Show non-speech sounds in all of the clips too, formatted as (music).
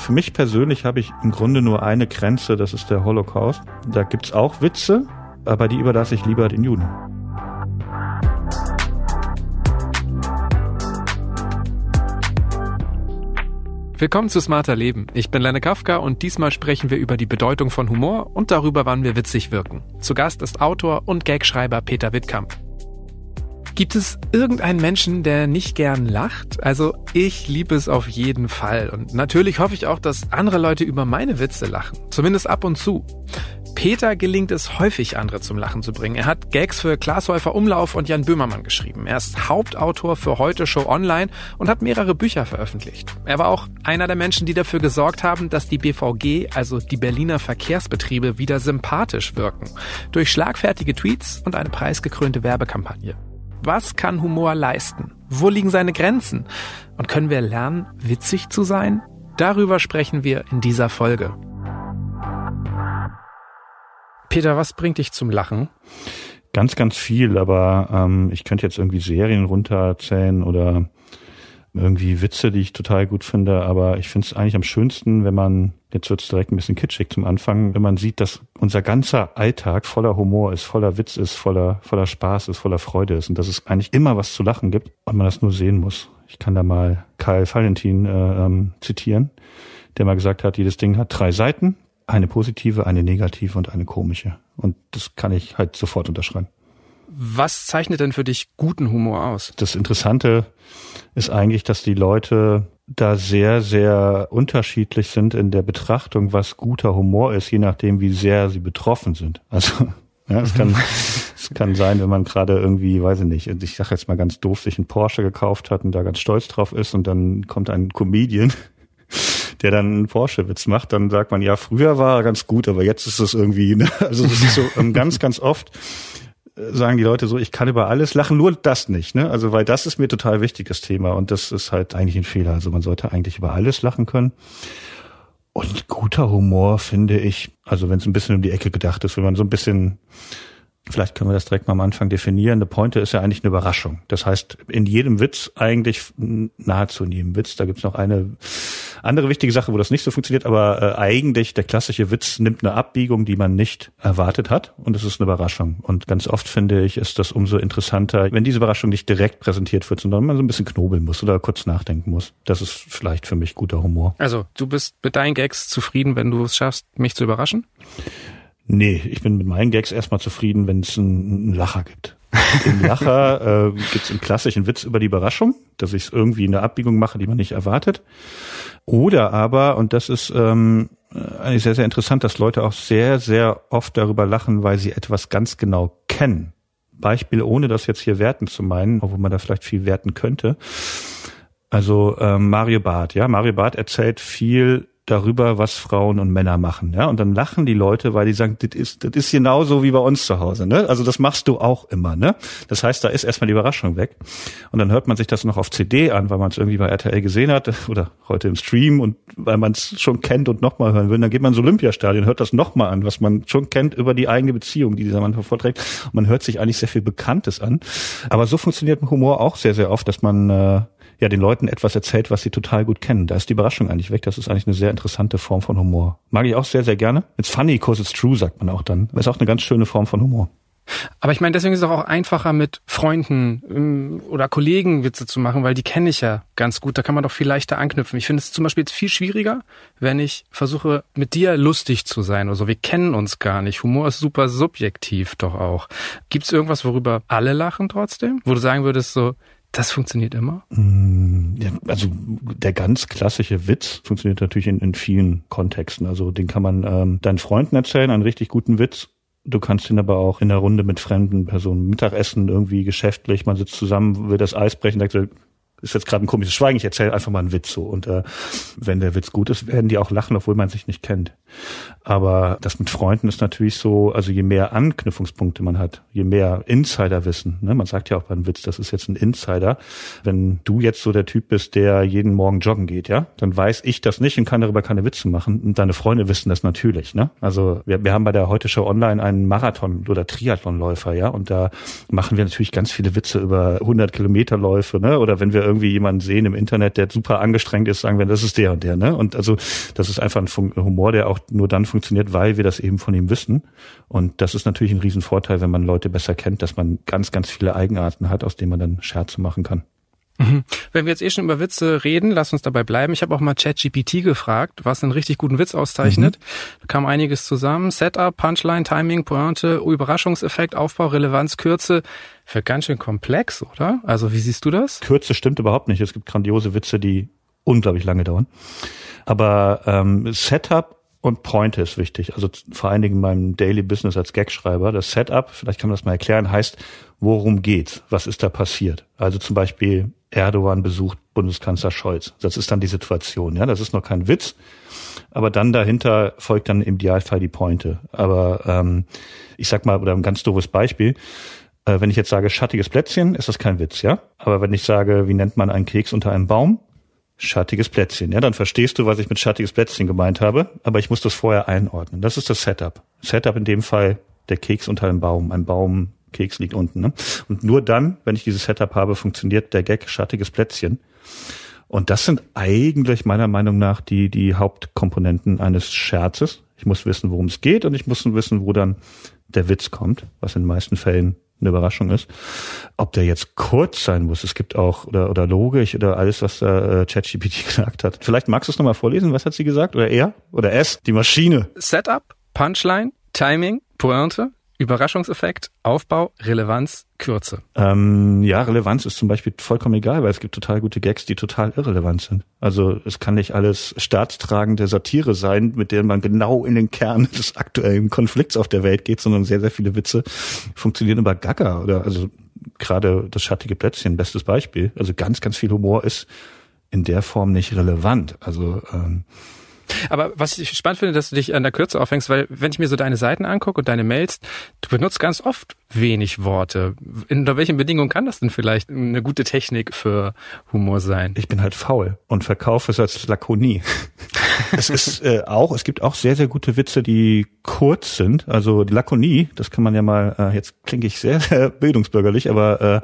für mich persönlich habe ich im Grunde nur eine Grenze, das ist der Holocaust. Da gibt's auch Witze, aber die überlasse ich lieber den Juden. Willkommen zu Smarter Leben. Ich bin Lenne Kafka und diesmal sprechen wir über die Bedeutung von Humor und darüber, wann wir witzig wirken. Zu Gast ist Autor und Gagschreiber Peter Wittkamp. Gibt es irgendeinen Menschen, der nicht gern lacht? Also ich liebe es auf jeden Fall. Und natürlich hoffe ich auch, dass andere Leute über meine Witze lachen. Zumindest ab und zu. Peter gelingt es häufig, andere zum Lachen zu bringen. Er hat Gags für Klaas Häufer Umlauf und Jan Böhmermann geschrieben. Er ist Hauptautor für Heute Show Online und hat mehrere Bücher veröffentlicht. Er war auch einer der Menschen, die dafür gesorgt haben, dass die BVG, also die Berliner Verkehrsbetriebe, wieder sympathisch wirken. Durch schlagfertige Tweets und eine preisgekrönte Werbekampagne. Was kann Humor leisten? Wo liegen seine Grenzen? Und können wir lernen, witzig zu sein? Darüber sprechen wir in dieser Folge. Peter, was bringt dich zum Lachen? Ganz, ganz viel, aber ähm, ich könnte jetzt irgendwie Serien runterzählen oder irgendwie Witze, die ich total gut finde, aber ich finde es eigentlich am schönsten, wenn man, jetzt wird es direkt ein bisschen kitschig zum Anfang, wenn man sieht, dass unser ganzer Alltag voller Humor ist, voller Witz ist, voller, voller Spaß ist, voller Freude ist und dass es eigentlich immer was zu lachen gibt und man das nur sehen muss. Ich kann da mal Karl Valentin äh, ähm, zitieren, der mal gesagt hat, jedes Ding hat drei Seiten, eine positive, eine negative und eine komische. Und das kann ich halt sofort unterschreiben. Was zeichnet denn für dich guten Humor aus? Das Interessante ist eigentlich, dass die Leute da sehr, sehr unterschiedlich sind in der Betrachtung, was guter Humor ist, je nachdem, wie sehr sie betroffen sind. Also (laughs) ja, es kann, (laughs) es kann sein, wenn man gerade irgendwie, weiß ich nicht, ich sage jetzt mal ganz doof, sich einen Porsche gekauft hat und da ganz stolz drauf ist und dann kommt ein Comedian (laughs) der dann einen Porsche-Witz macht, dann sagt man, ja, früher war er ganz gut, aber jetzt ist es irgendwie, ne? also das ist so ähm, ganz, ganz oft sagen die Leute so, ich kann über alles lachen, nur das nicht, ne? Also weil das ist mir total wichtiges Thema und das ist halt eigentlich ein Fehler. Also man sollte eigentlich über alles lachen können. Und guter Humor finde ich, also wenn es ein bisschen um die Ecke gedacht ist, wenn man so ein bisschen Vielleicht können wir das direkt mal am Anfang definieren. Eine Pointe ist ja eigentlich eine Überraschung. Das heißt, in jedem Witz eigentlich, nahezu in jedem Witz, da gibt's noch eine andere wichtige Sache, wo das nicht so funktioniert, aber äh, eigentlich der klassische Witz nimmt eine Abbiegung, die man nicht erwartet hat und es ist eine Überraschung. Und ganz oft finde ich, ist das umso interessanter, wenn diese Überraschung nicht direkt präsentiert wird, sondern man so ein bisschen knobeln muss oder kurz nachdenken muss. Das ist vielleicht für mich guter Humor. Also, du bist mit deinen Gags zufrieden, wenn du es schaffst, mich zu überraschen? Nee, ich bin mit meinen Gags erstmal zufrieden, wenn es einen, einen Lacher gibt. Im Lacher äh, gibt es einen klassischen Witz über die Überraschung, dass ich irgendwie eine Abbiegung mache, die man nicht erwartet. Oder aber, und das ist ähm, eigentlich sehr, sehr interessant, dass Leute auch sehr, sehr oft darüber lachen, weil sie etwas ganz genau kennen. Beispiel, ohne das jetzt hier werten zu meinen, obwohl man da vielleicht viel werten könnte. Also ähm, Mario Barth, ja, Mario Barth erzählt viel darüber, was Frauen und Männer machen. Ja, und dann lachen die Leute, weil die sagen, das ist, das ist genauso wie bei uns zu Hause. Ne? Also das machst du auch immer. Ne? Das heißt, da ist erstmal die Überraschung weg. Und dann hört man sich das noch auf CD an, weil man es irgendwie bei RTL gesehen hat (laughs) oder heute im Stream und weil man es schon kennt und nochmal hören will. Dann geht man ins Olympiastadion, hört das nochmal an, was man schon kennt über die eigene Beziehung, die dieser Mann vorträgt. Und man hört sich eigentlich sehr viel Bekanntes an. Aber so funktioniert Humor auch sehr, sehr oft, dass man äh, ja den Leuten etwas erzählt, was sie total gut kennen. Da ist die Überraschung eigentlich weg. Das ist eigentlich eine sehr interessante Form von Humor. Mag ich auch sehr, sehr gerne. It's funny because it's true, sagt man auch dann. Ist auch eine ganz schöne Form von Humor. Aber ich meine, deswegen ist es auch einfacher, mit Freunden ähm, oder Kollegen Witze zu machen, weil die kenne ich ja ganz gut. Da kann man doch viel leichter anknüpfen. Ich finde es zum Beispiel jetzt viel schwieriger, wenn ich versuche, mit dir lustig zu sein oder so. Wir kennen uns gar nicht. Humor ist super subjektiv doch auch. Gibt es irgendwas, worüber alle lachen trotzdem? Wo du sagen würdest so, das funktioniert immer? Mm, ja, also der ganz klassische Witz funktioniert natürlich in, in vielen Kontexten. Also den kann man ähm, deinen Freunden erzählen, einen richtig guten Witz. Du kannst ihn aber auch in der Runde mit fremden Personen Mittagessen irgendwie geschäftlich, man sitzt zusammen, will das Eis brechen, sagt, ist jetzt gerade ein komisches Schweigen, ich erzähle einfach mal einen Witz so. Und äh, wenn der Witz gut ist, werden die auch lachen, obwohl man sich nicht kennt. Aber das mit Freunden ist natürlich so, also je mehr Anknüpfungspunkte man hat, je mehr Insiderwissen, ne? man sagt ja auch beim Witz, das ist jetzt ein Insider. Wenn du jetzt so der Typ bist, der jeden Morgen joggen geht, ja, dann weiß ich das nicht und kann darüber keine Witze machen. Und deine Freunde wissen das natürlich. Ne? Also wir, wir haben bei der Heute Show Online einen Marathon- oder Triathlonläufer, ja, und da machen wir natürlich ganz viele Witze über 100 Kilometerläufe, ne? oder wenn wir irgendwie jemanden sehen im Internet, der super angestrengt ist, sagen wir, das ist der und der, ne? Und also das ist einfach ein Humor, der auch nur dann funktioniert, weil wir das eben von ihm wissen. Und das ist natürlich ein Riesenvorteil, wenn man Leute besser kennt, dass man ganz, ganz viele Eigenarten hat, aus denen man dann Scherze machen kann. Mhm. Wenn wir jetzt eh schon über Witze reden, lass uns dabei bleiben. Ich habe auch mal ChatGPT gefragt, was einen richtig guten Witz auszeichnet. Mhm. Da kam einiges zusammen. Setup, Punchline, Timing, Pointe, Überraschungseffekt, Aufbau, Relevanz, Kürze. Für ganz schön komplex, oder? Also wie siehst du das? Kürze stimmt überhaupt nicht. Es gibt grandiose Witze, die unglaublich lange dauern. Aber ähm, Setup und Pointe ist wichtig. Also vor allen Dingen in meinem Daily Business als Gagschreiber. Das Setup, vielleicht kann man das mal erklären, heißt, worum geht's? Was ist da passiert? Also zum Beispiel Erdogan besucht Bundeskanzler Scholz. Das ist dann die Situation, ja. Das ist noch kein Witz. Aber dann dahinter folgt dann im Idealfall die Pointe. Aber ähm, ich sag mal, oder ein ganz doofes Beispiel. Äh, wenn ich jetzt sage schattiges Plätzchen, ist das kein Witz, ja. Aber wenn ich sage, wie nennt man einen Keks unter einem Baum? Schattiges Plätzchen, ja, dann verstehst du, was ich mit schattiges Plätzchen gemeint habe, aber ich muss das vorher einordnen. Das ist das Setup. Setup in dem Fall der Keks unter einem Baum. Ein Baum Keks liegt unten. Ne? Und nur dann, wenn ich dieses Setup habe, funktioniert der Gag schattiges Plätzchen. Und das sind eigentlich meiner Meinung nach die, die Hauptkomponenten eines Scherzes. Ich muss wissen, worum es geht und ich muss wissen, wo dann der Witz kommt, was in den meisten Fällen eine Überraschung ist. Ob der jetzt kurz sein muss, es gibt auch, oder, oder logisch, oder alles, was äh, ChatGPT (laughs) gesagt hat. Vielleicht magst du es nochmal vorlesen, was hat sie gesagt? Oder er? Oder es? Die Maschine. Setup, Punchline, Timing, Pointe, Überraschungseffekt, Aufbau, Relevanz, Kürze. Ähm, ja, Relevanz ist zum Beispiel vollkommen egal, weil es gibt total gute Gags, die total irrelevant sind. Also es kann nicht alles staatstragende Satire sein, mit der man genau in den Kern des aktuellen Konflikts auf der Welt geht, sondern sehr, sehr viele Witze funktionieren über Gaga oder also gerade das schattige Plätzchen, bestes Beispiel. Also ganz, ganz viel Humor ist in der Form nicht relevant. Also ähm, aber was ich spannend finde, dass du dich an der Kürze aufhängst, weil wenn ich mir so deine Seiten angucke und deine Mails, du benutzt ganz oft wenig Worte. Unter welchen Bedingungen kann das denn vielleicht eine gute Technik für Humor sein? Ich bin halt faul und verkaufe es als Lakonie. (laughs) es ist äh, auch, es gibt auch sehr, sehr gute Witze, die kurz sind. Also die Lakonie, das kann man ja mal, äh, jetzt klinge ich sehr, (laughs) sehr bildungsbürgerlich, aber äh,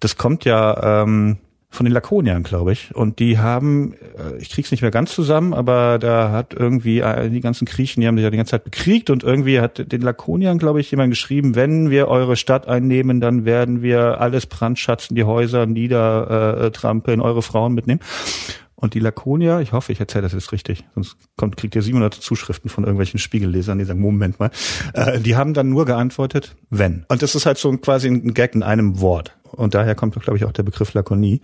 das kommt ja ähm, von den Lakoniern, glaube ich. Und die haben, äh, ich krieg's nicht mehr ganz zusammen, aber da hat irgendwie äh, die ganzen Griechen, die haben sich ja die ganze Zeit bekriegt und irgendwie hat den Lakoniern, glaube ich, jemand geschrieben, wenn wir eure Stadt einnehmen, dann werden wir alles brandschatzen, die Häuser niedertrampeln, eure Frauen mitnehmen. Und die Lakonier, ich hoffe, ich erzähle das jetzt richtig, sonst kommt, kriegt ihr 700 Zuschriften von irgendwelchen Spiegellesern, die sagen, Moment mal, äh, die haben dann nur geantwortet, wenn. Und das ist halt so quasi ein Gag in einem Wort. Und daher kommt, glaube ich, auch der Begriff Lakonie.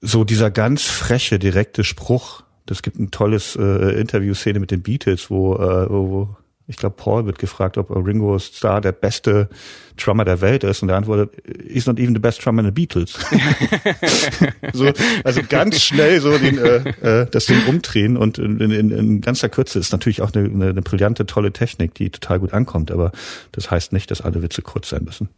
So dieser ganz freche, direkte Spruch. Das gibt ein tolles äh, Interview-Szene mit den Beatles, wo, äh, wo, ich glaube, Paul wird gefragt, ob Ringo Starr der beste Drummer der Welt ist und er antwortet, he's not even the best drummer in the Beatles. (laughs) so, also ganz schnell so den, äh, äh, das Ding umdrehen und in, in, in ganzer Kürze ist natürlich auch eine, eine, eine brillante, tolle Technik, die total gut ankommt, aber das heißt nicht, dass alle Witze kurz sein müssen.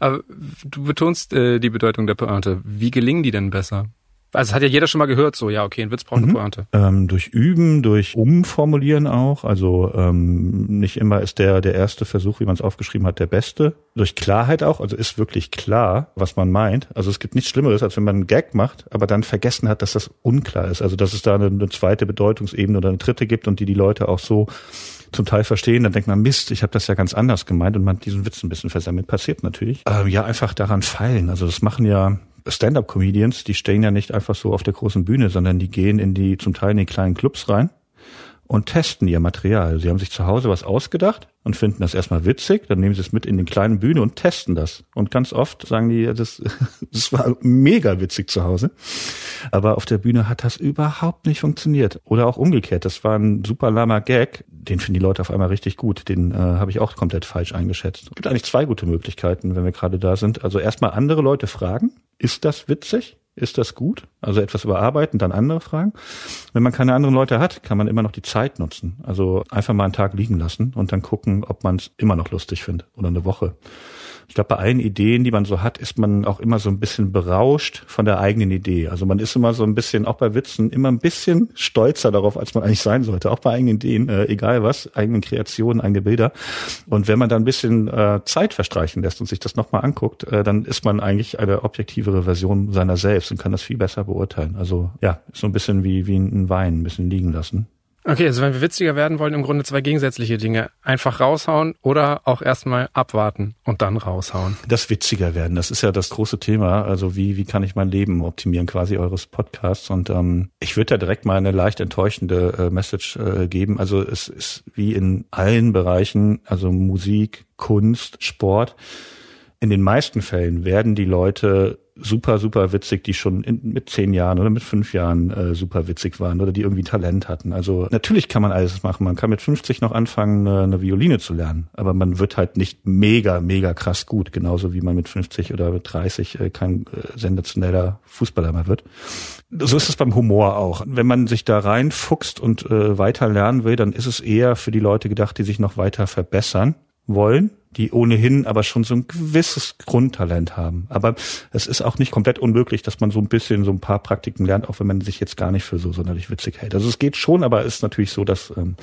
Aber du betonst äh, die Bedeutung der Pointe. Wie gelingen die denn besser? Also es hat ja jeder schon mal gehört, so ja, okay, ein Witz braucht mhm. eine Pointe. Ähm, durch Üben, durch Umformulieren auch. Also ähm, nicht immer ist der der erste Versuch, wie man es aufgeschrieben hat, der beste. Durch Klarheit auch, also ist wirklich klar, was man meint. Also es gibt nichts Schlimmeres, als wenn man einen Gag macht, aber dann vergessen hat, dass das unklar ist. Also dass es da eine, eine zweite Bedeutungsebene oder eine dritte gibt und die die Leute auch so zum Teil verstehen, dann denkt man, Mist, ich habe das ja ganz anders gemeint und man hat diesen Witz ein bisschen versammelt. Passiert natürlich. Ähm, ja, einfach daran feilen. Also das machen ja Stand-up-Comedians, die stehen ja nicht einfach so auf der großen Bühne, sondern die gehen in die, zum Teil in die kleinen Clubs rein und testen ihr Material. Sie haben sich zu Hause was ausgedacht und finden das erstmal witzig, dann nehmen sie es mit in den kleinen Bühne und testen das. Und ganz oft sagen die, das, (laughs) das war mega witzig zu Hause. Aber auf der Bühne hat das überhaupt nicht funktioniert. Oder auch umgekehrt, das war ein super lahmer Gag, den finden die Leute auf einmal richtig gut. Den äh, habe ich auch komplett falsch eingeschätzt. Es gibt eigentlich zwei gute Möglichkeiten, wenn wir gerade da sind. Also erstmal andere Leute fragen, ist das witzig? Ist das gut? Also etwas überarbeiten, dann andere fragen. Wenn man keine anderen Leute hat, kann man immer noch die Zeit nutzen. Also einfach mal einen Tag liegen lassen und dann gucken, ob man es immer noch lustig findet oder eine Woche. Ich glaube, bei allen Ideen, die man so hat, ist man auch immer so ein bisschen berauscht von der eigenen Idee. Also man ist immer so ein bisschen, auch bei Witzen, immer ein bisschen stolzer darauf, als man eigentlich sein sollte. Auch bei eigenen Ideen, äh, egal was, eigenen Kreationen, eigene Bilder. Und wenn man dann ein bisschen äh, Zeit verstreichen lässt und sich das nochmal anguckt, äh, dann ist man eigentlich eine objektivere Version seiner selbst selbst und kann das viel besser beurteilen. Also ja, so ein bisschen wie, wie ein Wein, ein bisschen liegen lassen. Okay, also wenn wir witziger werden wollen, im Grunde zwei gegensätzliche Dinge. Einfach raushauen oder auch erstmal abwarten und dann raushauen. Das witziger werden, das ist ja das große Thema. Also wie, wie kann ich mein Leben optimieren, quasi eures Podcasts. Und ähm, ich würde da direkt mal eine leicht enttäuschende äh, Message äh, geben. Also es ist wie in allen Bereichen, also Musik, Kunst, Sport. In den meisten Fällen werden die Leute super, super witzig, die schon in, mit zehn Jahren oder mit fünf Jahren äh, super witzig waren oder die irgendwie Talent hatten. Also natürlich kann man alles machen. Man kann mit 50 noch anfangen, eine, eine Violine zu lernen, aber man wird halt nicht mega, mega krass gut, genauso wie man mit 50 oder mit 30 äh, kein äh, sensationeller Fußballer mehr wird. So ist es beim Humor auch. Wenn man sich da reinfuchst und äh, weiter lernen will, dann ist es eher für die Leute gedacht, die sich noch weiter verbessern wollen, die ohnehin aber schon so ein gewisses Grundtalent haben. Aber es ist auch nicht komplett unmöglich, dass man so ein bisschen so ein paar Praktiken lernt, auch wenn man sich jetzt gar nicht für so sonderlich witzig hält. Also es geht schon, aber es ist natürlich so, dass ähm,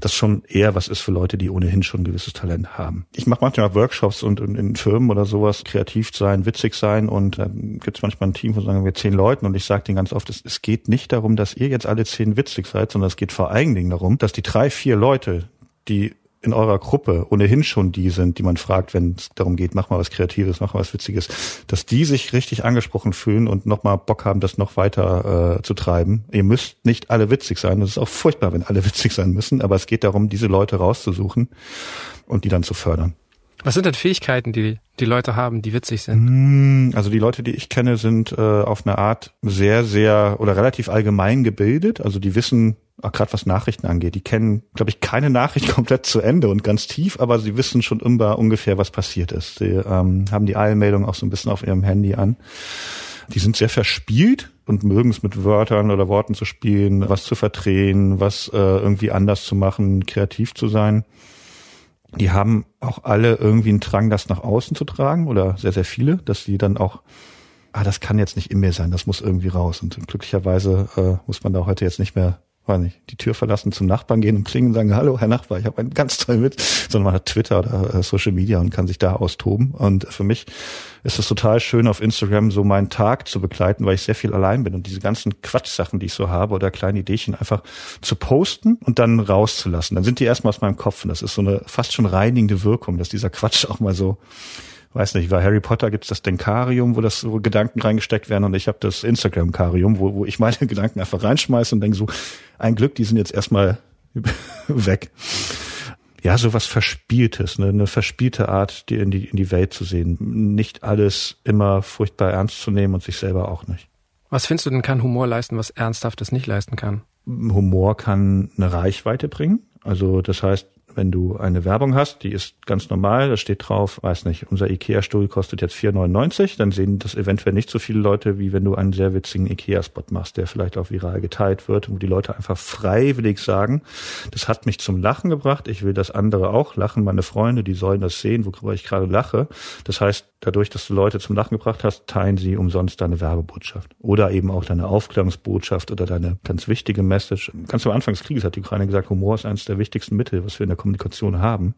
das schon eher was ist für Leute, die ohnehin schon ein gewisses Talent haben. Ich mache manchmal Workshops und, und in Firmen oder sowas kreativ sein, witzig sein und dann gibt es manchmal ein Team von sagen wir zehn Leuten und ich sage denen ganz oft, es, es geht nicht darum, dass ihr jetzt alle zehn witzig seid, sondern es geht vor allen Dingen darum, dass die drei, vier Leute, die in eurer Gruppe ohnehin schon die sind, die man fragt, wenn es darum geht, mach mal was Kreatives, mach mal was Witziges, dass die sich richtig angesprochen fühlen und nochmal Bock haben, das noch weiter äh, zu treiben. Ihr müsst nicht alle witzig sein. Das ist auch furchtbar, wenn alle (laughs) witzig sein müssen, aber es geht darum, diese Leute rauszusuchen und die dann zu fördern. Was sind denn Fähigkeiten, die die Leute haben, die witzig sind? Hm, also die Leute, die ich kenne, sind äh, auf eine Art sehr, sehr oder relativ allgemein gebildet. Also die wissen, gerade was Nachrichten angeht, die kennen, glaube ich, keine Nachricht (laughs) komplett zu Ende und ganz tief, aber sie wissen schon immer ungefähr, was passiert ist. Sie ähm, haben die Eilmeldung auch so ein bisschen auf ihrem Handy an. Die sind sehr verspielt und mögen es mit Wörtern oder Worten zu spielen, was zu verdrehen, was äh, irgendwie anders zu machen, kreativ zu sein die haben auch alle irgendwie einen Drang, das nach außen zu tragen oder sehr, sehr viele, dass sie dann auch, ah, das kann jetzt nicht in mir sein, das muss irgendwie raus. Und glücklicherweise äh, muss man da heute jetzt nicht mehr weiß nicht, die Tür verlassen, zum Nachbarn gehen und klingen und sagen, hallo, Herr Nachbar, ich habe einen ganz tollen mit, sondern man hat Twitter oder äh, Social Media und kann sich da austoben. Und für mich ist es total schön, auf Instagram so meinen Tag zu begleiten, weil ich sehr viel allein bin und diese ganzen Quatschsachen, die ich so habe oder kleine Ideen einfach zu posten und dann rauszulassen. Dann sind die erstmal aus meinem Kopf und das ist so eine fast schon reinigende Wirkung, dass dieser Quatsch (laughs) auch mal so weiß nicht, bei Harry Potter gibt's das Denkarium, wo das so Gedanken reingesteckt werden und ich habe das Instagram-Karium, wo, wo ich meine (laughs) Gedanken einfach reinschmeiße und denke so, ein Glück, die sind jetzt erstmal (laughs) weg. Ja, so was Verspieltes, ne? eine verspielte Art, die in die, in die Welt zu sehen. Nicht alles immer furchtbar ernst zu nehmen und sich selber auch nicht. Was findest du denn kann Humor leisten, was Ernsthaftes nicht leisten kann? Humor kann eine Reichweite bringen. Also das heißt, wenn du eine Werbung hast, die ist ganz normal, da steht drauf, weiß nicht, unser IKEA-Stuhl kostet jetzt 4,99, dann sehen das eventuell nicht so viele Leute, wie wenn du einen sehr witzigen IKEA-Spot machst, der vielleicht auch viral geteilt wird, wo die Leute einfach freiwillig sagen, das hat mich zum Lachen gebracht, ich will das andere auch lachen, meine Freunde, die sollen das sehen, worüber ich gerade lache. Das heißt, dadurch, dass du Leute zum Lachen gebracht hast, teilen sie umsonst deine Werbebotschaft. Oder eben auch deine Aufklärungsbotschaft oder deine ganz wichtige Message. Ganz am Anfang des Krieges hat die Ukraine gesagt, Humor ist eines der wichtigsten Mittel, was wir in der Kommunikation haben.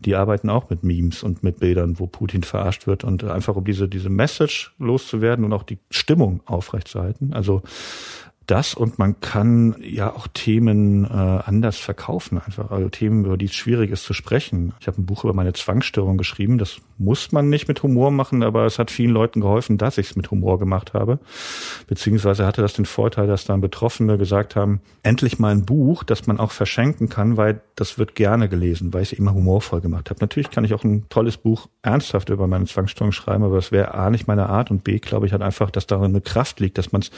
Die arbeiten auch mit Memes und mit Bildern, wo Putin verarscht wird und einfach um diese, diese Message loszuwerden und auch die Stimmung aufrechtzuerhalten. Also das und man kann ja auch Themen äh, anders verkaufen einfach, also Themen, über die es schwierig ist zu sprechen. Ich habe ein Buch über meine Zwangsstörung geschrieben, das muss man nicht mit Humor machen, aber es hat vielen Leuten geholfen, dass ich es mit Humor gemacht habe. Beziehungsweise hatte das den Vorteil, dass dann Betroffene gesagt haben, endlich mal ein Buch, das man auch verschenken kann, weil das wird gerne gelesen, weil ich es immer humorvoll gemacht habe. Natürlich kann ich auch ein tolles Buch ernsthaft über meine Zwangsstörung schreiben, aber das wäre A nicht meine Art und B, glaube ich, hat einfach, dass darin eine Kraft liegt, dass man es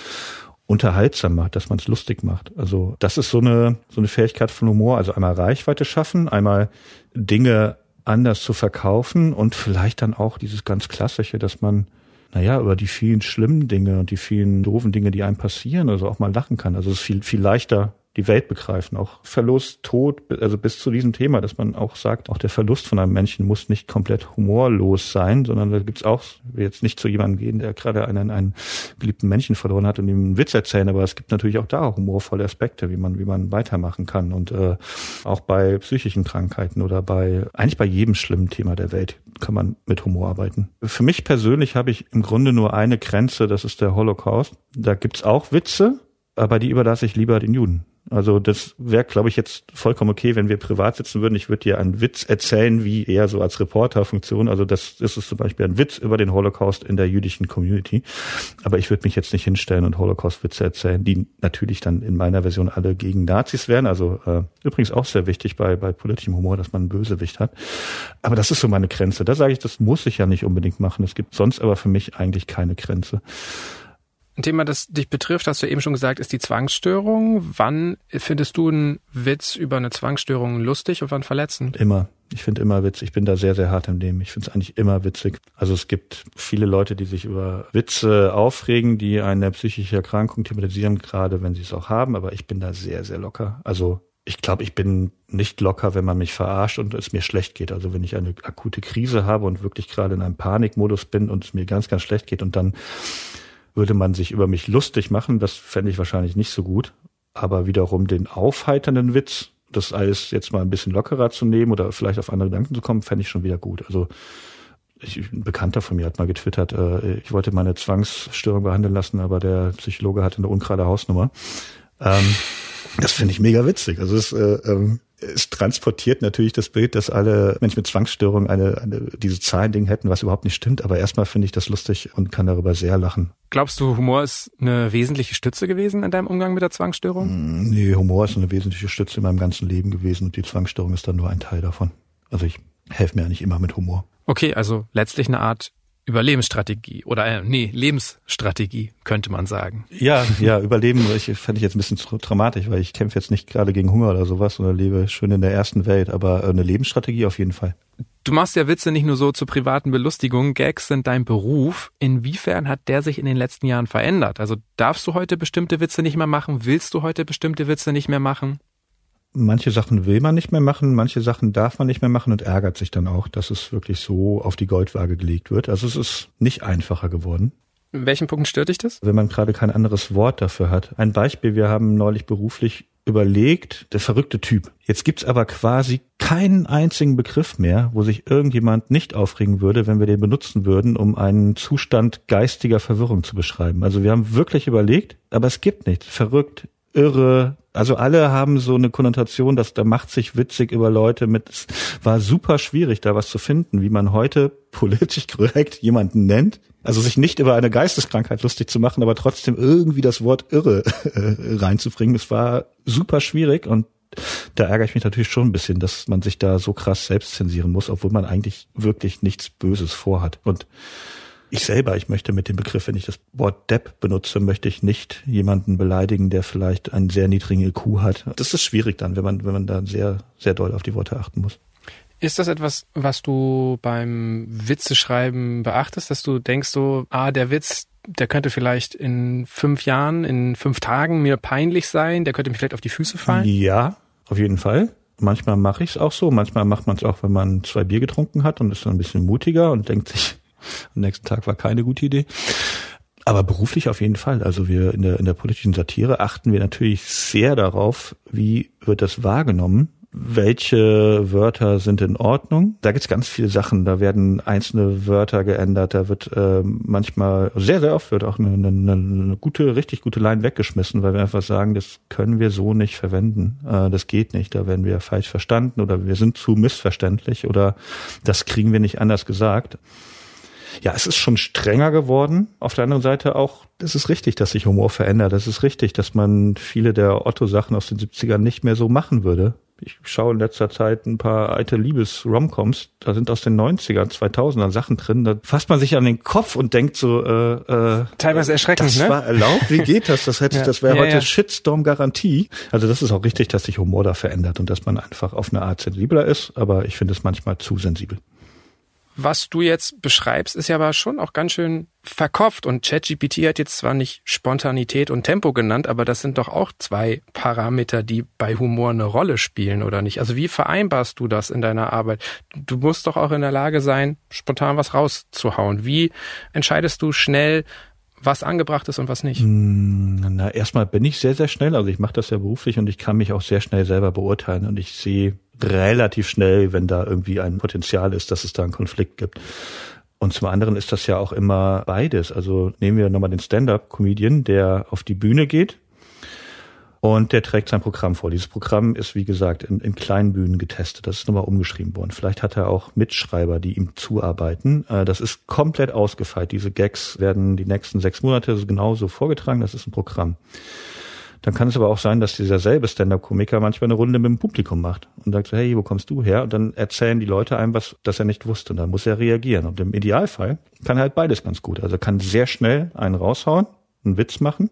unterhaltsam macht, dass man es lustig macht. Also das ist so eine so eine Fähigkeit von Humor. Also einmal Reichweite schaffen, einmal Dinge anders zu verkaufen und vielleicht dann auch dieses ganz klassische, dass man naja, über die vielen schlimmen Dinge und die vielen doofen Dinge, die einem passieren, also auch mal lachen kann. Also es ist viel, viel leichter, die Welt begreifen, auch Verlust, Tod, also bis zu diesem Thema, dass man auch sagt, auch der Verlust von einem Menschen muss nicht komplett humorlos sein, sondern da gibt's auch, will jetzt nicht zu jemandem gehen, der gerade einen, einen geliebten Menschen verloren hat und ihm einen Witz erzählen, aber es gibt natürlich auch da humorvolle Aspekte, wie man, wie man weitermachen kann und äh, auch bei psychischen Krankheiten oder bei, eigentlich bei jedem schlimmen Thema der Welt kann man mit Humor arbeiten. Für mich persönlich habe ich im Grunde nur eine Grenze, das ist der Holocaust. Da gibt's auch Witze, aber die überlasse ich lieber den Juden. Also das wäre, glaube ich, jetzt vollkommen okay, wenn wir privat sitzen würden. Ich würde dir einen Witz erzählen, wie eher so als Reporterfunktion. Also das, ist zum Beispiel ein Witz über den Holocaust in der jüdischen Community. Aber ich würde mich jetzt nicht hinstellen und Holocaust-Witze erzählen, die natürlich dann in meiner Version alle gegen Nazis wären. Also äh, übrigens auch sehr wichtig bei, bei politischem Humor, dass man einen Bösewicht hat. Aber das ist so meine Grenze. Da sage ich, das muss ich ja nicht unbedingt machen. Es gibt sonst aber für mich eigentlich keine Grenze. Ein Thema, das dich betrifft, hast du eben schon gesagt, ist die Zwangsstörung. Wann findest du einen Witz über eine Zwangsstörung lustig und wann verletzend? Immer. Ich finde immer Witz. Ich bin da sehr, sehr hart im Leben. Ich finde es eigentlich immer witzig. Also es gibt viele Leute, die sich über Witze aufregen, die eine psychische Erkrankung thematisieren, gerade wenn sie es auch haben. Aber ich bin da sehr, sehr locker. Also ich glaube, ich bin nicht locker, wenn man mich verarscht und es mir schlecht geht. Also wenn ich eine akute Krise habe und wirklich gerade in einem Panikmodus bin und es mir ganz, ganz schlecht geht und dann würde man sich über mich lustig machen. Das fände ich wahrscheinlich nicht so gut. Aber wiederum den aufheiternden Witz, das alles jetzt mal ein bisschen lockerer zu nehmen oder vielleicht auf andere Gedanken zu kommen, fände ich schon wieder gut. Also ich, ein Bekannter von mir hat mal getwittert, äh, ich wollte meine Zwangsstörung behandeln lassen, aber der Psychologe hatte eine ungerade Hausnummer. Ähm, das finde ich mega witzig. Also es, äh, ähm, es transportiert natürlich das Bild, dass alle Menschen mit Zwangsstörungen eine, eine diese Zahlending hätten, was überhaupt nicht stimmt. Aber erstmal finde ich das lustig und kann darüber sehr lachen. Glaubst du, Humor ist eine wesentliche Stütze gewesen in deinem Umgang mit der Zwangsstörung? Mm, nee, Humor ist eine wesentliche Stütze in meinem ganzen Leben gewesen und die Zwangsstörung ist dann nur ein Teil davon. Also ich helfe mir ja nicht immer mit Humor. Okay, also letztlich eine Art Überlebensstrategie oder äh, nee, Lebensstrategie, könnte man sagen. Ja, (laughs) ja, Überleben ich, fände ich jetzt ein bisschen dramatisch, weil ich kämpfe jetzt nicht gerade gegen Hunger oder sowas oder lebe schön in der ersten Welt, aber äh, eine Lebensstrategie auf jeden Fall. Du machst ja Witze nicht nur so zur privaten Belustigung, Gags sind dein Beruf. Inwiefern hat der sich in den letzten Jahren verändert? Also darfst du heute bestimmte Witze nicht mehr machen? Willst du heute bestimmte Witze nicht mehr machen? Manche Sachen will man nicht mehr machen, manche Sachen darf man nicht mehr machen und ärgert sich dann auch, dass es wirklich so auf die Goldwaage gelegt wird. Also es ist nicht einfacher geworden. In welchen Punkten stört dich das? Wenn man gerade kein anderes Wort dafür hat. Ein Beispiel, wir haben neulich beruflich überlegt, der verrückte Typ. Jetzt gibt's aber quasi keinen einzigen Begriff mehr, wo sich irgendjemand nicht aufregen würde, wenn wir den benutzen würden, um einen Zustand geistiger Verwirrung zu beschreiben. Also wir haben wirklich überlegt, aber es gibt nichts. Verrückt, irre. Also alle haben so eine Konnotation, dass da macht sich witzig über Leute mit. Es war super schwierig, da was zu finden, wie man heute politisch korrekt jemanden nennt. Also sich nicht über eine Geisteskrankheit lustig zu machen, aber trotzdem irgendwie das Wort irre (laughs) äh, reinzubringen. Es war super schwierig und da ärgere ich mich natürlich schon ein bisschen, dass man sich da so krass selbst zensieren muss, obwohl man eigentlich wirklich nichts Böses vorhat. Und ich selber, ich möchte mit dem Begriff, wenn ich das Wort Depp benutze, möchte ich nicht jemanden beleidigen, der vielleicht einen sehr niedrigen IQ hat. Das ist schwierig dann, wenn man, wenn man da sehr, sehr doll auf die Worte achten muss. Ist das etwas, was du beim Witzeschreiben beachtest, dass du denkst so, ah, der Witz, der könnte vielleicht in fünf Jahren, in fünf Tagen mir peinlich sein, der könnte mir vielleicht auf die Füße fallen? Ja, auf jeden Fall. Manchmal mache ich es auch so, manchmal macht man es auch, wenn man zwei Bier getrunken hat und ist dann ein bisschen mutiger und denkt sich, am nächsten Tag war keine gute Idee. Aber beruflich auf jeden Fall. Also wir in der, in der politischen Satire achten wir natürlich sehr darauf, wie wird das wahrgenommen welche Wörter sind in Ordnung. Da gibt's ganz viele Sachen. Da werden einzelne Wörter geändert. Da wird äh, manchmal, sehr, sehr oft wird auch eine, eine, eine gute, richtig gute Line weggeschmissen, weil wir einfach sagen, das können wir so nicht verwenden. Äh, das geht nicht. Da werden wir falsch verstanden oder wir sind zu missverständlich oder das kriegen wir nicht anders gesagt ja, es ist schon strenger geworden. Auf der anderen Seite auch, es ist richtig, dass sich Humor verändert. Es ist richtig, dass man viele der Otto-Sachen aus den 70ern nicht mehr so machen würde. Ich schaue in letzter Zeit ein paar alte Liebes-Romcoms, da sind aus den 90ern, 2000ern Sachen drin, da fasst man sich an den Kopf und denkt so, äh, äh, teilweise erschreckend, das ne? war erlaubt, wie geht das? Das hätte, ja. das wäre ja, heute ja. Shitstorm-Garantie. Also das ist auch richtig, dass sich Humor da verändert und dass man einfach auf eine Art sensibler ist, aber ich finde es manchmal zu sensibel. Was du jetzt beschreibst, ist ja aber schon auch ganz schön verkopft. Und ChatGPT hat jetzt zwar nicht Spontanität und Tempo genannt, aber das sind doch auch zwei Parameter, die bei Humor eine Rolle spielen, oder nicht? Also wie vereinbarst du das in deiner Arbeit? Du musst doch auch in der Lage sein, spontan was rauszuhauen. Wie entscheidest du schnell, was angebracht ist und was nicht? Hm, na, erstmal bin ich sehr, sehr schnell. Also ich mache das ja beruflich und ich kann mich auch sehr schnell selber beurteilen und ich sehe relativ schnell, wenn da irgendwie ein Potenzial ist, dass es da einen Konflikt gibt. Und zum anderen ist das ja auch immer beides. Also nehmen wir nochmal den Stand-up-Comedian, der auf die Bühne geht und der trägt sein Programm vor. Dieses Programm ist, wie gesagt, in, in kleinen Bühnen getestet. Das ist nochmal umgeschrieben worden. Vielleicht hat er auch Mitschreiber, die ihm zuarbeiten. Äh, das ist komplett ausgefeilt. Diese Gags werden die nächsten sechs Monate genauso vorgetragen. Das ist ein Programm. Dann kann es aber auch sein, dass dieser selbe Stand-up-Komiker manchmal eine Runde mit dem Publikum macht und sagt so, hey, wo kommst du her? Und dann erzählen die Leute einem was, das er nicht wusste. Und dann muss er reagieren. Und im Idealfall kann er halt beides ganz gut. Also kann sehr schnell einen raushauen, einen Witz machen.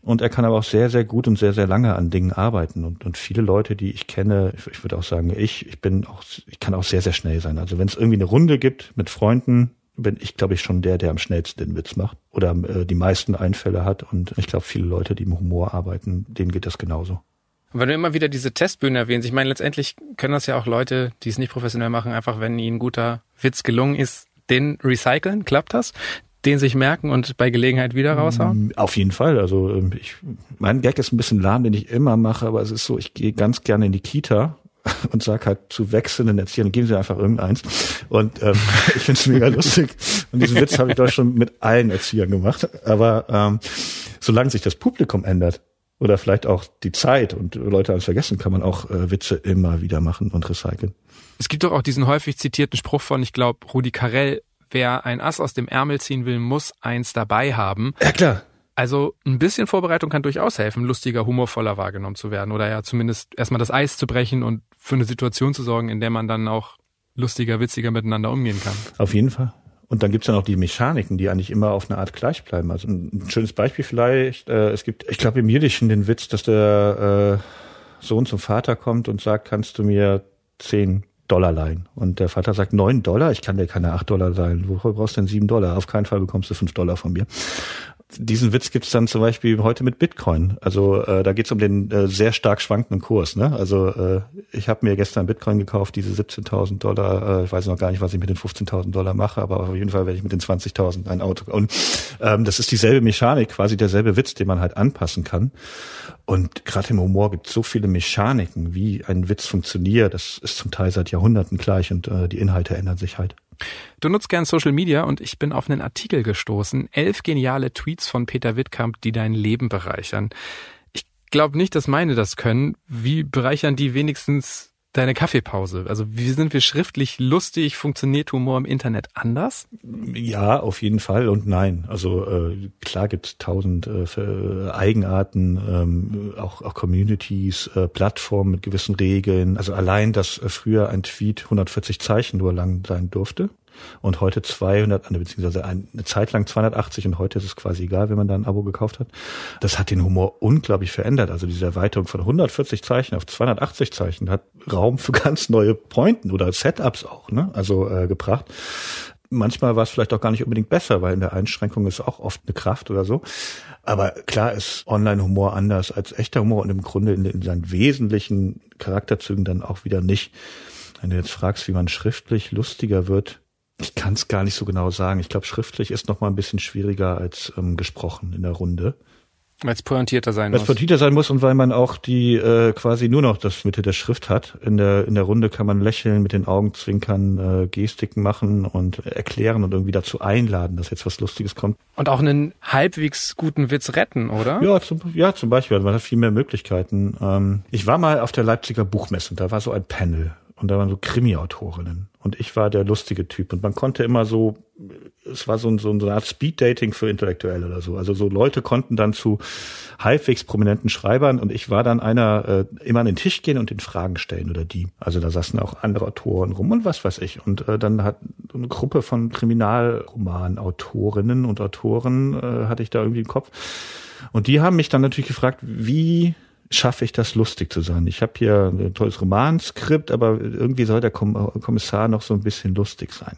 Und er kann aber auch sehr, sehr gut und sehr, sehr lange an Dingen arbeiten. Und, und viele Leute, die ich kenne, ich würde auch sagen, ich, ich bin auch, ich kann auch sehr, sehr schnell sein. Also wenn es irgendwie eine Runde gibt mit Freunden, bin ich, glaube ich, schon der, der am schnellsten den Witz macht oder äh, die meisten Einfälle hat. Und ich glaube, viele Leute, die im Humor arbeiten, denen geht das genauso. Und wenn du immer wieder diese Testbühne erwähnst, ich meine, letztendlich können das ja auch Leute, die es nicht professionell machen, einfach, wenn ihnen ein guter Witz gelungen ist, den recyceln. Klappt das? Den sich merken und bei Gelegenheit wieder raushauen? Mm, auf jeden Fall. Also ähm, ich, mein Gag ist ein bisschen lahm, den ich immer mache, aber es ist so, ich gehe ganz gerne in die Kita (laughs) und sag halt zu wechselnden Erziehern, geben Sie einfach irgendeins. Und ähm, (laughs) ich finde es mega lustig. Und diesen Witz habe ich doch schon mit allen Erziehern gemacht. Aber ähm, solange sich das Publikum ändert oder vielleicht auch die Zeit und Leute alles vergessen, kann man auch äh, Witze immer wieder machen und recyceln. Es gibt doch auch diesen häufig zitierten Spruch von, ich glaube, Rudi Carell, wer ein Ass aus dem Ärmel ziehen will, muss eins dabei haben. Ja, klar. Also ein bisschen Vorbereitung kann durchaus helfen, lustiger, humorvoller wahrgenommen zu werden oder ja zumindest erstmal das Eis zu brechen und für eine Situation zu sorgen, in der man dann auch lustiger, witziger miteinander umgehen kann. Auf jeden Fall. Und dann gibt's ja noch die Mechaniken, die eigentlich immer auf eine Art gleich bleiben. Also ein schönes Beispiel vielleicht, äh, es gibt, ich glaube im Jiddischen den Witz, dass der äh, Sohn zum Vater kommt und sagt, kannst du mir zehn Dollar leihen? Und der Vater sagt, neun Dollar? Ich kann dir keine acht Dollar leihen. Wofür brauchst du denn sieben Dollar? Auf keinen Fall bekommst du fünf Dollar von mir diesen Witz gibt's dann zum Beispiel heute mit Bitcoin. Also äh, da geht's um den äh, sehr stark schwankenden Kurs. Ne? Also äh, ich habe mir gestern Bitcoin gekauft, diese 17.000 Dollar. Äh, ich weiß noch gar nicht, was ich mit den 15.000 Dollar mache, aber auf jeden Fall werde ich mit den 20.000 ein Auto. Und ähm, das ist dieselbe Mechanik, quasi derselbe Witz, den man halt anpassen kann. Und gerade im Humor gibt es so viele Mechaniken, wie ein Witz funktioniert. Das ist zum Teil seit Jahrhunderten gleich und äh, die Inhalte ändern sich halt. Du nutzt gern Social Media und ich bin auf einen Artikel gestoßen. Elf geniale Tweets von Peter Wittkamp, die dein Leben bereichern. Ich glaube nicht, dass meine das können. Wie bereichern die wenigstens deine Kaffeepause? Also wie sind wir schriftlich lustig? Funktioniert Humor im Internet anders? Ja, auf jeden Fall und nein. Also äh, klar gibt es tausend äh, Eigenarten, ähm, auch, auch Communities, äh, Plattformen mit gewissen Regeln. Also allein, dass äh, früher ein Tweet 140 Zeichen nur lang sein durfte und heute 200, beziehungsweise eine Zeit lang 280 und heute ist es quasi egal, wenn man da ein Abo gekauft hat. Das hat den Humor unglaublich verändert. Also diese Erweiterung von 140 Zeichen auf 280 Zeichen hat Raum für (laughs) ganz neue Pointen oder Setups auch, ne? Also äh, gebracht. Manchmal war es vielleicht auch gar nicht unbedingt besser, weil in der Einschränkung ist auch oft eine Kraft oder so. Aber klar ist Online-Humor anders als echter Humor und im Grunde in, in seinen wesentlichen Charakterzügen dann auch wieder nicht. Wenn du jetzt fragst, wie man schriftlich lustiger wird, ich kann es gar nicht so genau sagen. Ich glaube, schriftlich ist noch mal ein bisschen schwieriger als ähm, gesprochen in der Runde. Weil es pointierter sein muss. Weil es pointierter sein muss und weil man auch die äh, quasi nur noch das Mitte der Schrift hat. In der in der Runde kann man lächeln, mit den Augen zwinkern, äh, Gestiken machen und erklären und irgendwie dazu einladen, dass jetzt was Lustiges kommt. Und auch einen halbwegs guten Witz retten, oder? Ja, zum, ja, zum Beispiel. Man hat viel mehr Möglichkeiten. Ähm, ich war mal auf der Leipziger Buchmesse und da war so ein Panel und da waren so Krimi-Autorinnen. Und ich war der lustige Typ. Und man konnte immer so, es war so, so, so eine Art Speed-Dating für Intellektuelle oder so. Also so Leute konnten dann zu halbwegs prominenten Schreibern und ich war dann einer, äh, immer an den Tisch gehen und den Fragen stellen oder die. Also da saßen auch andere Autoren rum und was weiß ich. Und äh, dann hat eine Gruppe von Kriminalromanautorinnen und Autoren äh, hatte ich da irgendwie im Kopf. Und die haben mich dann natürlich gefragt, wie schaffe ich das lustig zu sein? Ich habe hier ein tolles Romanskript, aber irgendwie soll der Kommissar noch so ein bisschen lustig sein.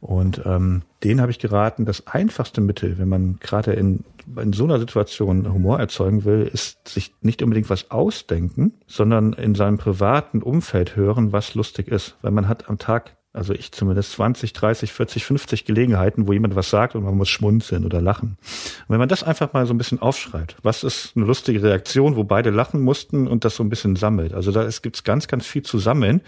Und ähm, den habe ich geraten, das einfachste Mittel, wenn man gerade in, in so einer Situation Humor erzeugen will, ist sich nicht unbedingt was ausdenken, sondern in seinem privaten Umfeld hören, was lustig ist. Weil man hat am Tag also ich zumindest 20, 30, 40, 50 Gelegenheiten, wo jemand was sagt und man muss schmunzeln oder lachen. Und wenn man das einfach mal so ein bisschen aufschreibt, was ist eine lustige Reaktion, wo beide lachen mussten und das so ein bisschen sammelt. Also da gibt es ganz, ganz viel zu sammeln,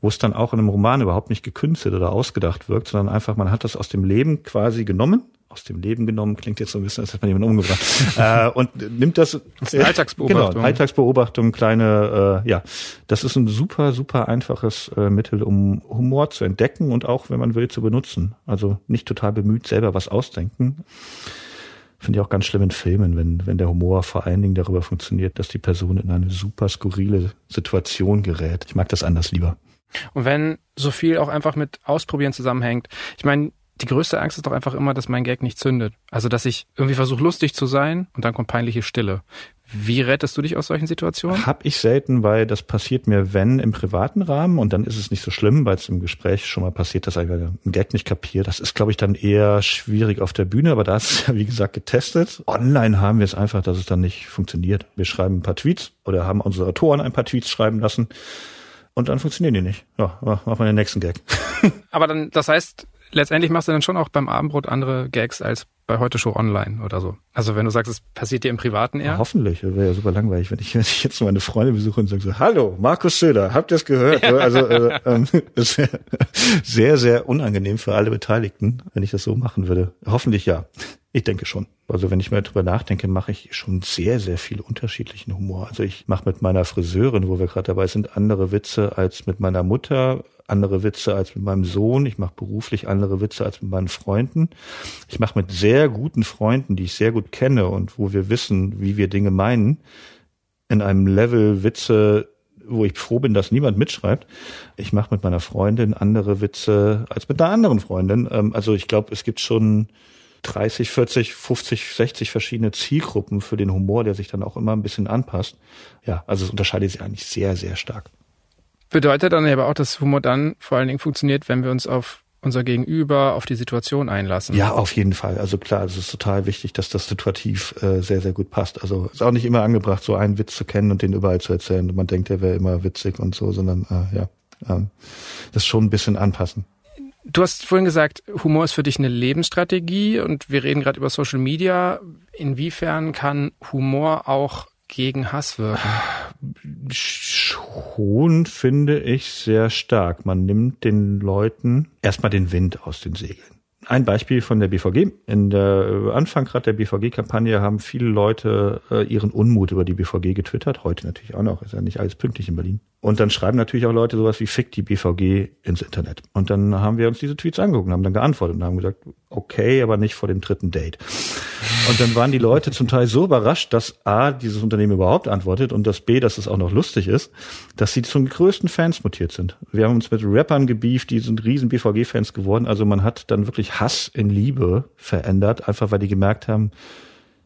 wo es dann auch in einem Roman überhaupt nicht gekünstelt oder ausgedacht wirkt, sondern einfach, man hat das aus dem Leben quasi genommen aus dem Leben genommen, klingt jetzt so ein bisschen, als hätte man jemanden umgebracht. (laughs) äh, und nimmt das. das ist Alltagsbeobachtung. Genau, Alltagsbeobachtung, kleine, äh, ja. Das ist ein super, super einfaches äh, Mittel, um Humor zu entdecken und auch, wenn man will, zu benutzen. Also nicht total bemüht, selber was ausdenken. Finde ich auch ganz schlimm in Filmen, wenn, wenn der Humor vor allen Dingen darüber funktioniert, dass die Person in eine super skurrile Situation gerät. Ich mag das anders lieber. Und wenn so viel auch einfach mit Ausprobieren zusammenhängt. Ich meine, die größte Angst ist doch einfach immer, dass mein Gag nicht zündet. Also, dass ich irgendwie versuche, lustig zu sein und dann kommt peinliche Stille. Wie rettest du dich aus solchen Situationen? Hab ich selten, weil das passiert mir, wenn im privaten Rahmen und dann ist es nicht so schlimm, weil es im Gespräch schon mal passiert, dass ich ein Gag nicht kapiert. Das ist, glaube ich, dann eher schwierig auf der Bühne, aber da ist es (laughs) ja, wie gesagt, getestet. Online haben wir es einfach, dass es dann nicht funktioniert. Wir schreiben ein paar Tweets oder haben unsere Autoren ein paar Tweets schreiben lassen und dann funktionieren die nicht. Ja, machen wir den nächsten Gag. (laughs) aber dann, das heißt, letztendlich machst du dann schon auch beim Abendbrot andere Gags als bei heute Show online oder so. Also wenn du sagst, es passiert dir im Privaten eher? Ja, hoffentlich. Das wäre ja super langweilig, wenn ich, (laughs) wenn ich jetzt meine Freunde besuche und sage so, hallo, Markus Söder, habt ihr es gehört? Ja. (laughs) Also äh, ähm, (laughs) das wäre sehr, sehr unangenehm für alle Beteiligten, wenn ich das so machen würde. Hoffentlich ja. Ich denke schon. Also wenn ich mir drüber nachdenke, mache ich schon sehr, sehr viel unterschiedlichen Humor. Also ich mache mit meiner Friseurin, wo wir gerade dabei sind, andere Witze als mit meiner Mutter, andere Witze als mit meinem Sohn. Ich mache beruflich andere Witze als mit meinen Freunden. Ich mache mit sehr guten Freunden, die ich sehr gut kenne und wo wir wissen, wie wir Dinge meinen, in einem Level Witze, wo ich froh bin, dass niemand mitschreibt. Ich mache mit meiner Freundin andere Witze als mit einer anderen Freundin. Ähm, also ich glaube, es gibt schon 30, 40, 50, 60 verschiedene Zielgruppen für den Humor, der sich dann auch immer ein bisschen anpasst. Ja, also es unterscheidet sich eigentlich sehr, sehr stark. Bedeutet dann aber auch, dass Humor dann vor allen Dingen funktioniert, wenn wir uns auf unser Gegenüber, auf die Situation einlassen. Ja, auf jeden Fall. Also klar, es ist total wichtig, dass das situativ äh, sehr, sehr gut passt. Also ist auch nicht immer angebracht, so einen Witz zu kennen und den überall zu erzählen. Und man denkt, der wäre immer witzig und so, sondern äh, ja, ähm, das schon ein bisschen anpassen. Du hast vorhin gesagt, Humor ist für dich eine Lebensstrategie und wir reden gerade über Social Media. Inwiefern kann Humor auch gegen Hass wirken? Schon finde ich sehr stark. Man nimmt den Leuten erstmal den Wind aus den Segeln. Ein Beispiel von der BVG. In der Anfang gerade der BVG-Kampagne haben viele Leute äh, ihren Unmut über die BVG getwittert. Heute natürlich auch noch. Ist ja nicht alles pünktlich in Berlin. Und dann schreiben natürlich auch Leute sowas wie Fick die BVG ins Internet. Und dann haben wir uns diese Tweets angeguckt und haben dann geantwortet und haben gesagt, okay, aber nicht vor dem dritten Date. Und dann waren die Leute zum Teil so überrascht, dass A, dieses Unternehmen überhaupt antwortet und dass B, dass es auch noch lustig ist, dass sie zum größten Fans mutiert sind. Wir haben uns mit Rappern gebieft, die sind riesen BVG-Fans geworden. Also man hat dann wirklich Hass in Liebe verändert, einfach weil die gemerkt haben,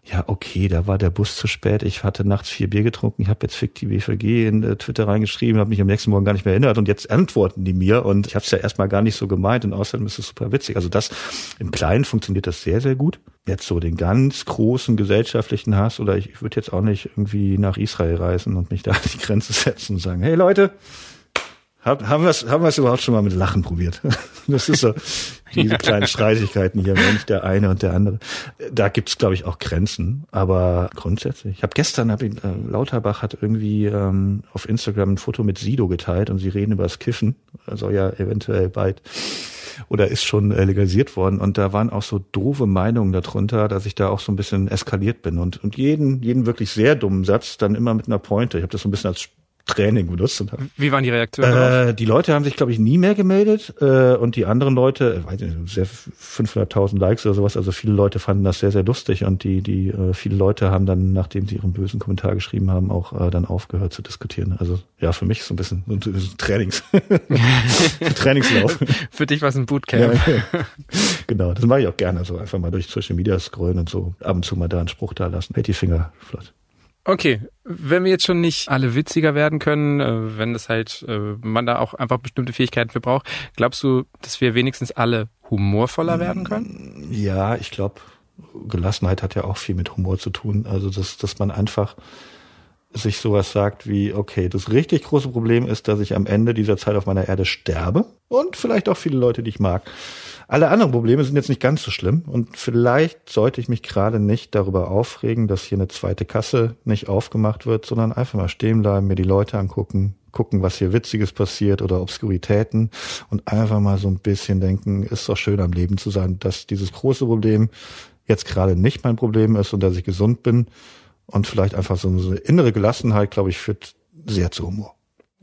ja, okay, da war der Bus zu spät. Ich hatte nachts vier Bier getrunken. Ich habe jetzt Fick die BVG in äh, Twitter reingeschrieben, habe mich am nächsten Morgen gar nicht mehr erinnert und jetzt antworten die mir und ich habe es ja erstmal gar nicht so gemeint und außerdem ist es super witzig. Also das im Kleinen funktioniert das sehr, sehr gut. Jetzt so den ganz großen gesellschaftlichen Hass oder ich, ich würde jetzt auch nicht irgendwie nach Israel reisen und mich da an die Grenze setzen und sagen, hey Leute, hab, haben wir es haben wir's überhaupt schon mal mit Lachen probiert? (laughs) Das ist so diese kleinen Streitigkeiten hier, nicht der eine und der andere. Da gibt's glaube ich auch Grenzen, aber grundsätzlich. Ich habe gestern hab ich, äh, Lauterbach hat irgendwie ähm, auf Instagram ein Foto mit Sido geteilt und sie reden über das Kiffen, soll ja eventuell bald oder ist schon legalisiert worden und da waren auch so doofe Meinungen darunter, dass ich da auch so ein bisschen eskaliert bin und und jeden jeden wirklich sehr dummen Satz dann immer mit einer Pointe. Ich habe das so ein bisschen als Training benutzt. Und Wie waren die Reaktionen? Äh, die Leute haben sich, glaube ich, nie mehr gemeldet äh, und die anderen Leute, äh, weiß nicht, sehr 500.000 Likes oder sowas. Also viele Leute fanden das sehr, sehr lustig und die, die äh, viele Leute haben dann, nachdem sie ihren bösen Kommentar geschrieben haben, auch äh, dann aufgehört zu diskutieren. Also ja, für mich so ein bisschen so ein Trainings, (laughs) Trainingslauf. (laughs) für dich war es ein Bootcamp. Ja, genau, das mache ich auch gerne. So einfach mal durch Social Media scrollen und so ab und zu mal da einen Spruch da lassen. Hält die Finger flott. Okay, wenn wir jetzt schon nicht alle witziger werden können, äh, wenn das halt äh, man da auch einfach bestimmte Fähigkeiten für braucht, glaubst du, dass wir wenigstens alle humorvoller werden können? Ja, ich glaube, Gelassenheit hat ja auch viel mit Humor zu tun. Also dass, dass man einfach sich sowas sagt wie, okay, das richtig große Problem ist, dass ich am Ende dieser Zeit auf meiner Erde sterbe und vielleicht auch viele Leute, die ich mag. Alle anderen Probleme sind jetzt nicht ganz so schlimm und vielleicht sollte ich mich gerade nicht darüber aufregen, dass hier eine zweite Kasse nicht aufgemacht wird, sondern einfach mal stehen bleiben, mir die Leute angucken, gucken, was hier Witziges passiert oder Obskuritäten und einfach mal so ein bisschen denken, ist doch schön am Leben zu sein, dass dieses große Problem jetzt gerade nicht mein Problem ist und dass ich gesund bin und vielleicht einfach so eine innere Gelassenheit, glaube ich, führt sehr zu Humor.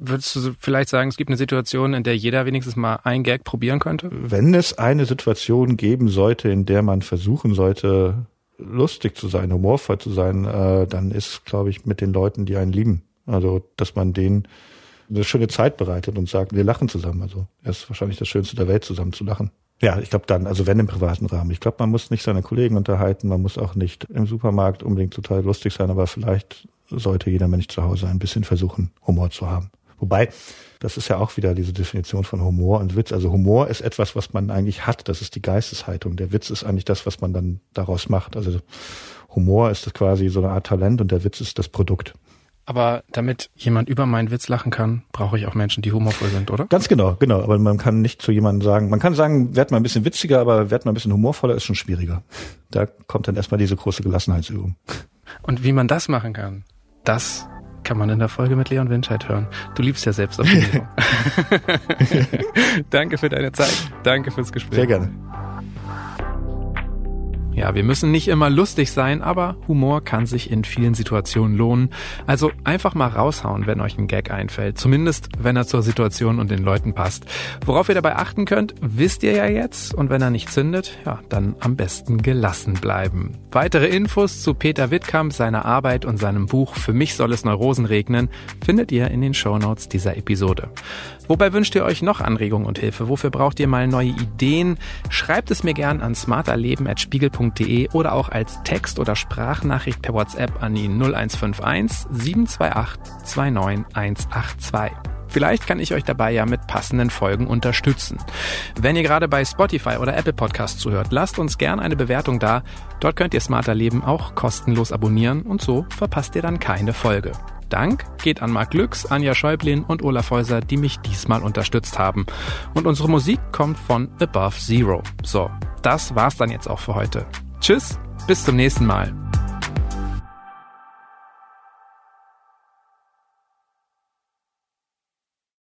Würdest du vielleicht sagen, es gibt eine Situation, in der jeder wenigstens mal ein Gag probieren könnte? Wenn es eine Situation geben sollte, in der man versuchen sollte, lustig zu sein, humorvoll zu sein, äh, dann ist, glaube ich, mit den Leuten, die einen lieben. Also, dass man denen eine schöne Zeit bereitet und sagt, wir lachen zusammen. Also, es ist wahrscheinlich das Schönste der Welt, zusammen zu lachen. Ja, ich glaube dann, also wenn im privaten Rahmen. Ich glaube, man muss nicht seine Kollegen unterhalten, man muss auch nicht im Supermarkt unbedingt total lustig sein, aber vielleicht sollte jeder Mensch zu Hause ein bisschen versuchen, Humor zu haben. Wobei, das ist ja auch wieder diese Definition von Humor und Witz. Also Humor ist etwas, was man eigentlich hat. Das ist die Geisteshaltung. Der Witz ist eigentlich das, was man dann daraus macht. Also Humor ist quasi so eine Art Talent und der Witz ist das Produkt. Aber damit jemand über meinen Witz lachen kann, brauche ich auch Menschen, die humorvoll sind, oder? Ganz genau, genau. Aber man kann nicht zu jemandem sagen, man kann sagen, werd mal ein bisschen witziger, aber werd mal ein bisschen humorvoller, ist schon schwieriger. Da kommt dann erstmal diese große Gelassenheitsübung. Und wie man das machen kann, das kann man in der Folge mit Leon Winscheid hören. Du liebst ja selbst Optimierung. (laughs) (laughs) Danke für deine Zeit. Danke fürs Gespräch. Sehr gerne. Ja, wir müssen nicht immer lustig sein, aber Humor kann sich in vielen Situationen lohnen. Also einfach mal raushauen, wenn euch ein Gag einfällt. Zumindest, wenn er zur Situation und den Leuten passt. Worauf ihr dabei achten könnt, wisst ihr ja jetzt. Und wenn er nicht zündet, ja, dann am besten gelassen bleiben. Weitere Infos zu Peter Wittkamp, seiner Arbeit und seinem Buch Für mich soll es Neurosen regnen, findet ihr in den Shownotes dieser Episode. Wobei wünscht ihr euch noch Anregungen und Hilfe? Wofür braucht ihr mal neue Ideen? Schreibt es mir gern an smarterleben.spiegel.de oder auch als Text- oder Sprachnachricht per WhatsApp an die 0151 728 29182. Vielleicht kann ich euch dabei ja mit passenden Folgen unterstützen. Wenn ihr gerade bei Spotify oder Apple Podcasts zuhört, lasst uns gern eine Bewertung da. Dort könnt ihr Smarter Leben auch kostenlos abonnieren und so verpasst ihr dann keine Folge. Dank geht an Marc Glücks, Anja Schäublin und Olaf Häuser, die mich diesmal unterstützt haben. Und unsere Musik kommt von Above Zero. So, das war's dann jetzt auch für heute. Tschüss, bis zum nächsten Mal.